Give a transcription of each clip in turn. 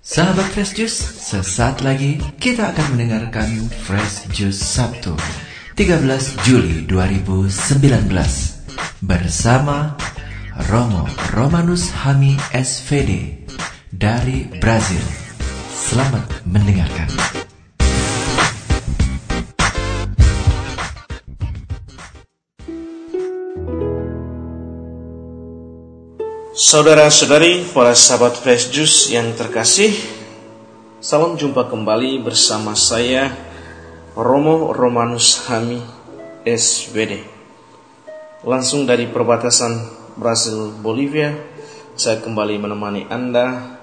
Sahabat Fresh Juice, sesaat lagi kita akan mendengarkan Fresh Juice Sabtu 13 Juli 2019 bersama Romo Romanus Hami SVD dari Brazil. Selamat mendengarkan. Saudara-saudari, para sahabat Fresh Juice yang terkasih, salam jumpa kembali bersama saya Romo Romanus Hami SVD. Langsung dari perbatasan Brasil Bolivia, saya kembali menemani Anda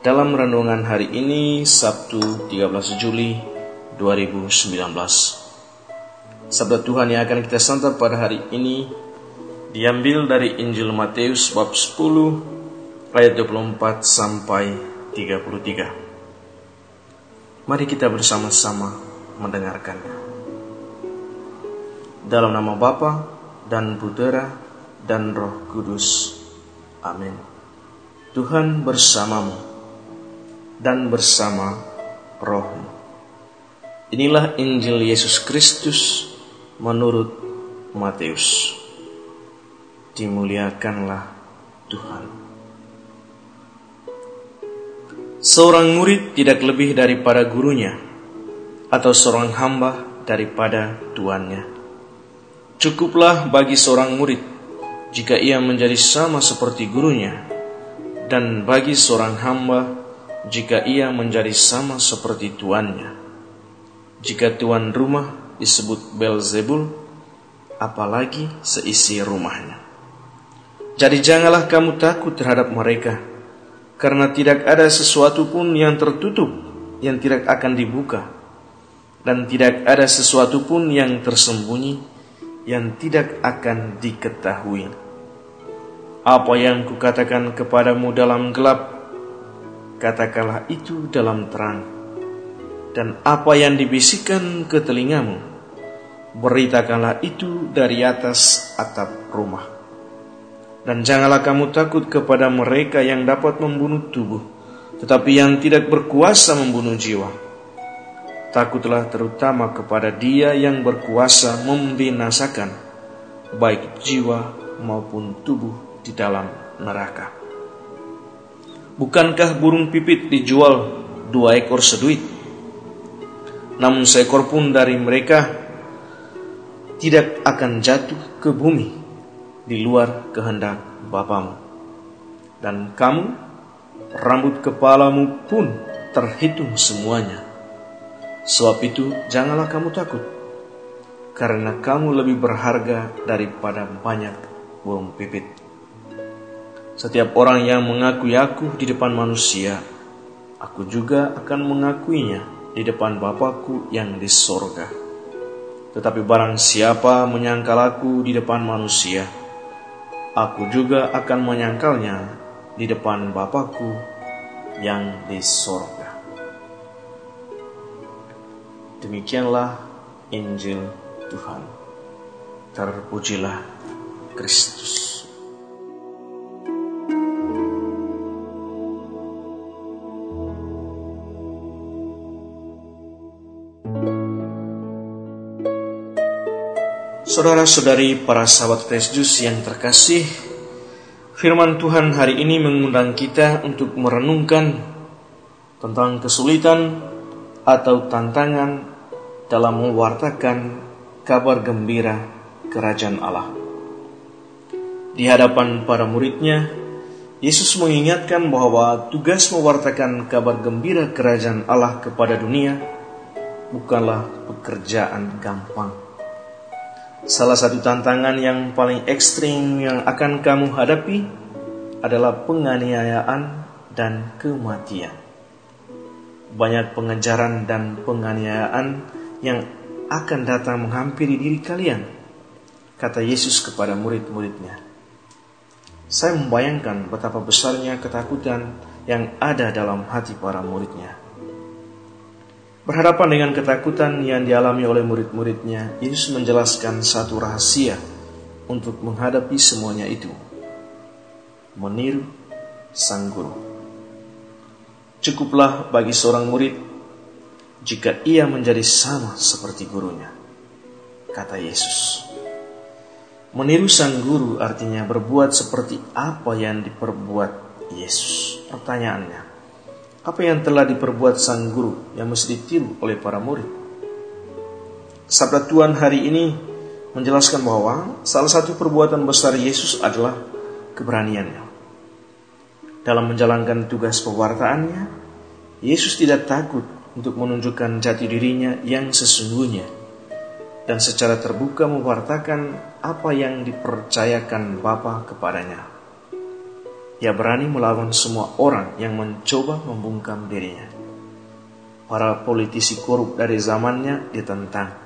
dalam renungan hari ini Sabtu 13 Juli 2019. Sabda Tuhan yang akan kita santap pada hari ini diambil dari Injil Matius bab 10 ayat 24 sampai 33. Mari kita bersama-sama mendengarkannya. Dalam nama Bapa dan Putera dan Roh Kudus. Amin. Tuhan bersamamu dan bersama rohmu. Inilah Injil Yesus Kristus menurut Matius dimuliakanlah Tuhan. Seorang murid tidak lebih daripada gurunya, atau seorang hamba daripada tuannya. Cukuplah bagi seorang murid jika ia menjadi sama seperti gurunya, dan bagi seorang hamba jika ia menjadi sama seperti tuannya. Jika tuan rumah disebut Belzebul, apalagi seisi rumahnya. Jadi janganlah kamu takut terhadap mereka, karena tidak ada sesuatu pun yang tertutup yang tidak akan dibuka, dan tidak ada sesuatu pun yang tersembunyi yang tidak akan diketahui. Apa yang kukatakan kepadamu dalam gelap, katakanlah itu dalam terang. Dan apa yang dibisikkan ke telingamu, beritakanlah itu dari atas atap rumah. Dan janganlah kamu takut kepada mereka yang dapat membunuh tubuh, tetapi yang tidak berkuasa membunuh jiwa. Takutlah terutama kepada dia yang berkuasa membinasakan, baik jiwa maupun tubuh di dalam neraka. Bukankah burung pipit dijual dua ekor seduit? Namun seekor pun dari mereka tidak akan jatuh ke bumi di luar kehendak Bapamu. Dan kamu, rambut kepalamu pun terhitung semuanya. Sebab itu janganlah kamu takut, karena kamu lebih berharga daripada banyak burung pipit. Setiap orang yang mengakui aku di depan manusia, aku juga akan mengakuinya di depan Bapakku yang di sorga. Tetapi barang siapa menyangkal aku di depan manusia, aku juga akan menyangkalnya di depan Bapakku yang di sorga. Demikianlah Injil Tuhan. Terpujilah Kristus. Saudara-saudari para sahabat Juice yang terkasih, firman Tuhan hari ini mengundang kita untuk merenungkan tentang kesulitan atau tantangan dalam mewartakan kabar gembira kerajaan Allah. Di hadapan para muridnya, Yesus mengingatkan bahwa tugas mewartakan kabar gembira kerajaan Allah kepada dunia bukanlah pekerjaan gampang Salah satu tantangan yang paling ekstrim yang akan kamu hadapi adalah penganiayaan dan kematian. Banyak pengejaran dan penganiayaan yang akan datang menghampiri diri kalian, kata Yesus kepada murid-muridnya. Saya membayangkan betapa besarnya ketakutan yang ada dalam hati para muridnya. Berhadapan dengan ketakutan yang dialami oleh murid-muridnya, Yesus menjelaskan satu rahasia untuk menghadapi semuanya itu. Meniru sang guru. Cukuplah bagi seorang murid jika ia menjadi sama seperti gurunya, kata Yesus. Meniru sang guru artinya berbuat seperti apa yang diperbuat Yesus. Pertanyaannya, apa yang telah diperbuat sang guru yang mesti ditiru oleh para murid? Sabda Tuhan hari ini menjelaskan bahwa salah satu perbuatan besar Yesus adalah keberaniannya. Dalam menjalankan tugas pewartaannya, Yesus tidak takut untuk menunjukkan jati dirinya yang sesungguhnya dan secara terbuka mewartakan apa yang dipercayakan Bapa kepadanya. Ia berani melawan semua orang yang mencoba membungkam dirinya. Para politisi korup dari zamannya ditentang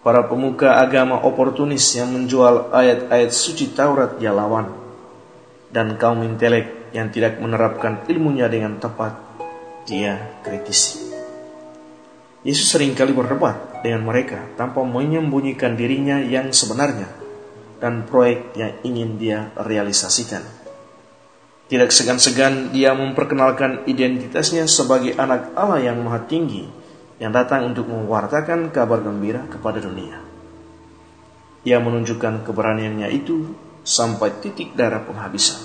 Para pemuka agama oportunis yang menjual ayat-ayat suci Taurat dia lawan. Dan kaum intelek yang tidak menerapkan ilmunya dengan tepat, dia kritisi. Yesus sering kali berdebat dengan mereka tanpa menyembunyikan dirinya yang sebenarnya dan proyek yang ingin dia realisasikan. Tidak segan-segan dia memperkenalkan identitasnya sebagai anak Allah yang maha tinggi yang datang untuk mewartakan kabar gembira kepada dunia. Ia menunjukkan keberaniannya itu sampai titik darah penghabisan.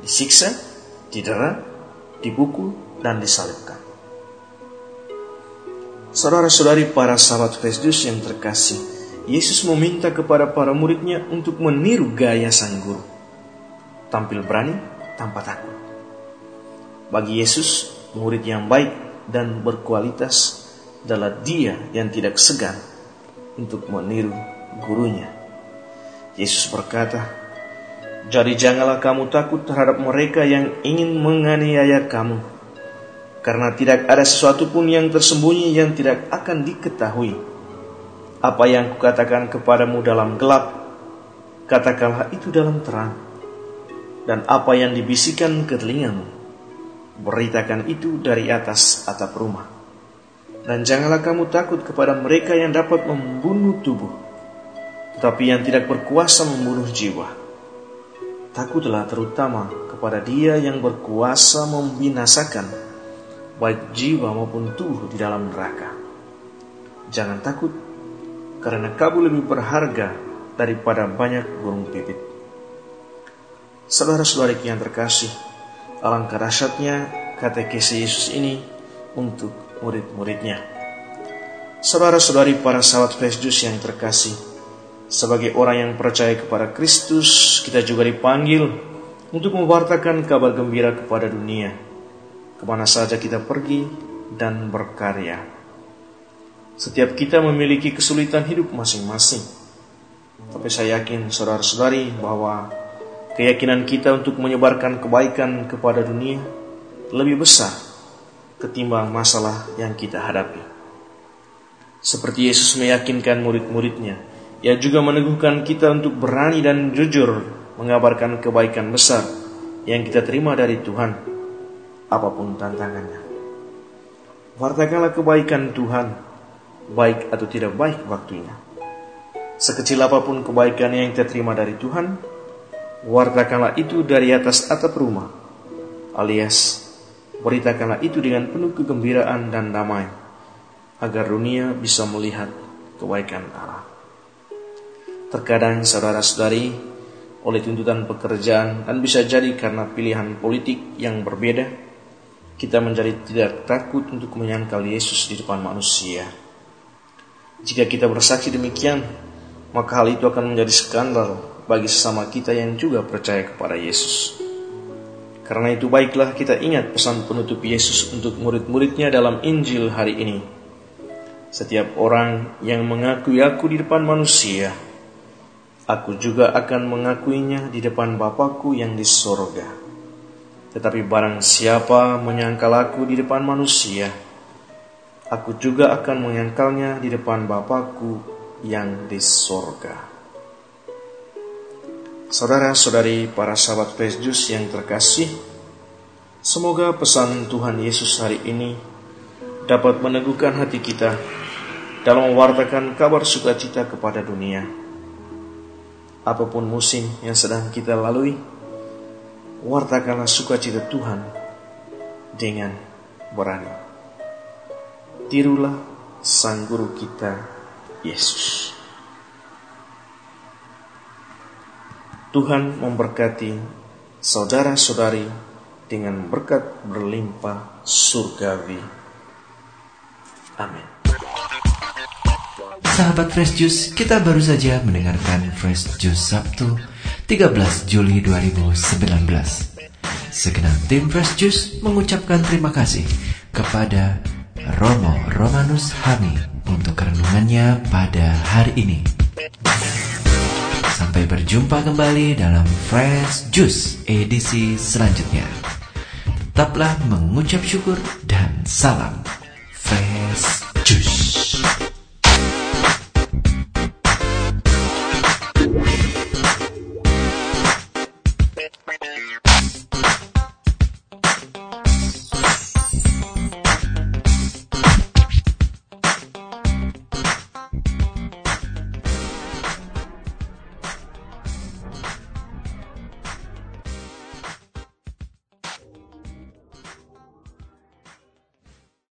Disiksa, didera, dipukul, dan disalibkan. Saudara-saudari para sahabat Kristus yang terkasih, Yesus meminta kepada para muridnya untuk meniru gaya sang guru. Tampil berani tanpa takut. Bagi Yesus, murid yang baik dan berkualitas adalah dia yang tidak segan untuk meniru gurunya. Yesus berkata, Jadi janganlah kamu takut terhadap mereka yang ingin menganiaya kamu, karena tidak ada sesuatu pun yang tersembunyi yang tidak akan diketahui. Apa yang kukatakan kepadamu dalam gelap, katakanlah itu dalam terang. Dan apa yang dibisikkan ke telingamu, beritakan itu dari atas atap rumah dan janganlah kamu takut kepada mereka yang dapat membunuh tubuh, tetapi yang tidak berkuasa membunuh jiwa. Takutlah terutama kepada Dia yang berkuasa membinasakan baik jiwa maupun tubuh di dalam neraka. Jangan takut, karena kamu lebih berharga daripada banyak burung pipit. Saudara-saudari yang terkasih, alangkah dahsyatnya katekesi Yesus ini untuk murid-muridnya. Saudara-saudari para sahabat Kristus yang terkasih, sebagai orang yang percaya kepada Kristus, kita juga dipanggil untuk mewartakan kabar gembira kepada dunia, ke mana saja kita pergi dan berkarya. Setiap kita memiliki kesulitan hidup masing-masing, tapi saya yakin saudara-saudari bahwa keyakinan kita untuk menyebarkan kebaikan kepada dunia lebih besar ketimbang masalah yang kita hadapi. Seperti Yesus meyakinkan murid-muridnya, ia juga meneguhkan kita untuk berani dan jujur mengabarkan kebaikan besar yang kita terima dari Tuhan, apa pun tantangannya. Wartakanlah kebaikan Tuhan, baik atau tidak baik waktunya. Sekecil apa pun kebaikan yang kita terima dari Tuhan, wartakanlah itu dari atas atap rumah, alias Beritakanlah itu dengan penuh kegembiraan dan damai, agar dunia bisa melihat kebaikan Allah. Terkadang saudara-saudari, oleh tuntutan pekerjaan dan bisa jadi karena pilihan politik yang berbeda, kita menjadi tidak takut untuk menyangkal Yesus di depan manusia. Jika kita bersaksi demikian, maka hal itu akan menjadi skandal bagi sesama kita yang juga percaya kepada Yesus. Karena itu baiklah kita ingat pesan penutup Yesus untuk murid-muridnya dalam Injil hari ini. Setiap orang yang mengakui aku di depan manusia, aku juga akan mengakuinya di depan Bapakku yang di sorga. Tetapi barang siapa menyangkal aku di depan manusia, aku juga akan menyangkalnya di depan Bapakku yang di sorga. Saudara-saudari para sahabat Kristus yang terkasih, semoga pesan Tuhan Yesus hari ini dapat meneguhkan hati kita dalam mewartakan kabar sukacita kepada dunia. Apa pun musim yang sedang kita lalui, wartakanlah sukacita Tuhan dengan berani. Tirulah Sang Guru kita, Yesus. Tuhan memberkati saudara-saudari dengan berkat berlimpah surgawi. Amin. Sahabat Fresh Juice, kita baru saja mendengarkan Fresh Juice Sabtu 13 Juli 2019. Segenap tim Fresh Juice mengucapkan terima kasih kepada Romo Romanus Hami untuk renungannya pada hari ini. Sampai berjumpa kembali dalam Fresh Juice edisi selanjutnya. Tetaplah mengucap syukur dan salam Fresh Juice.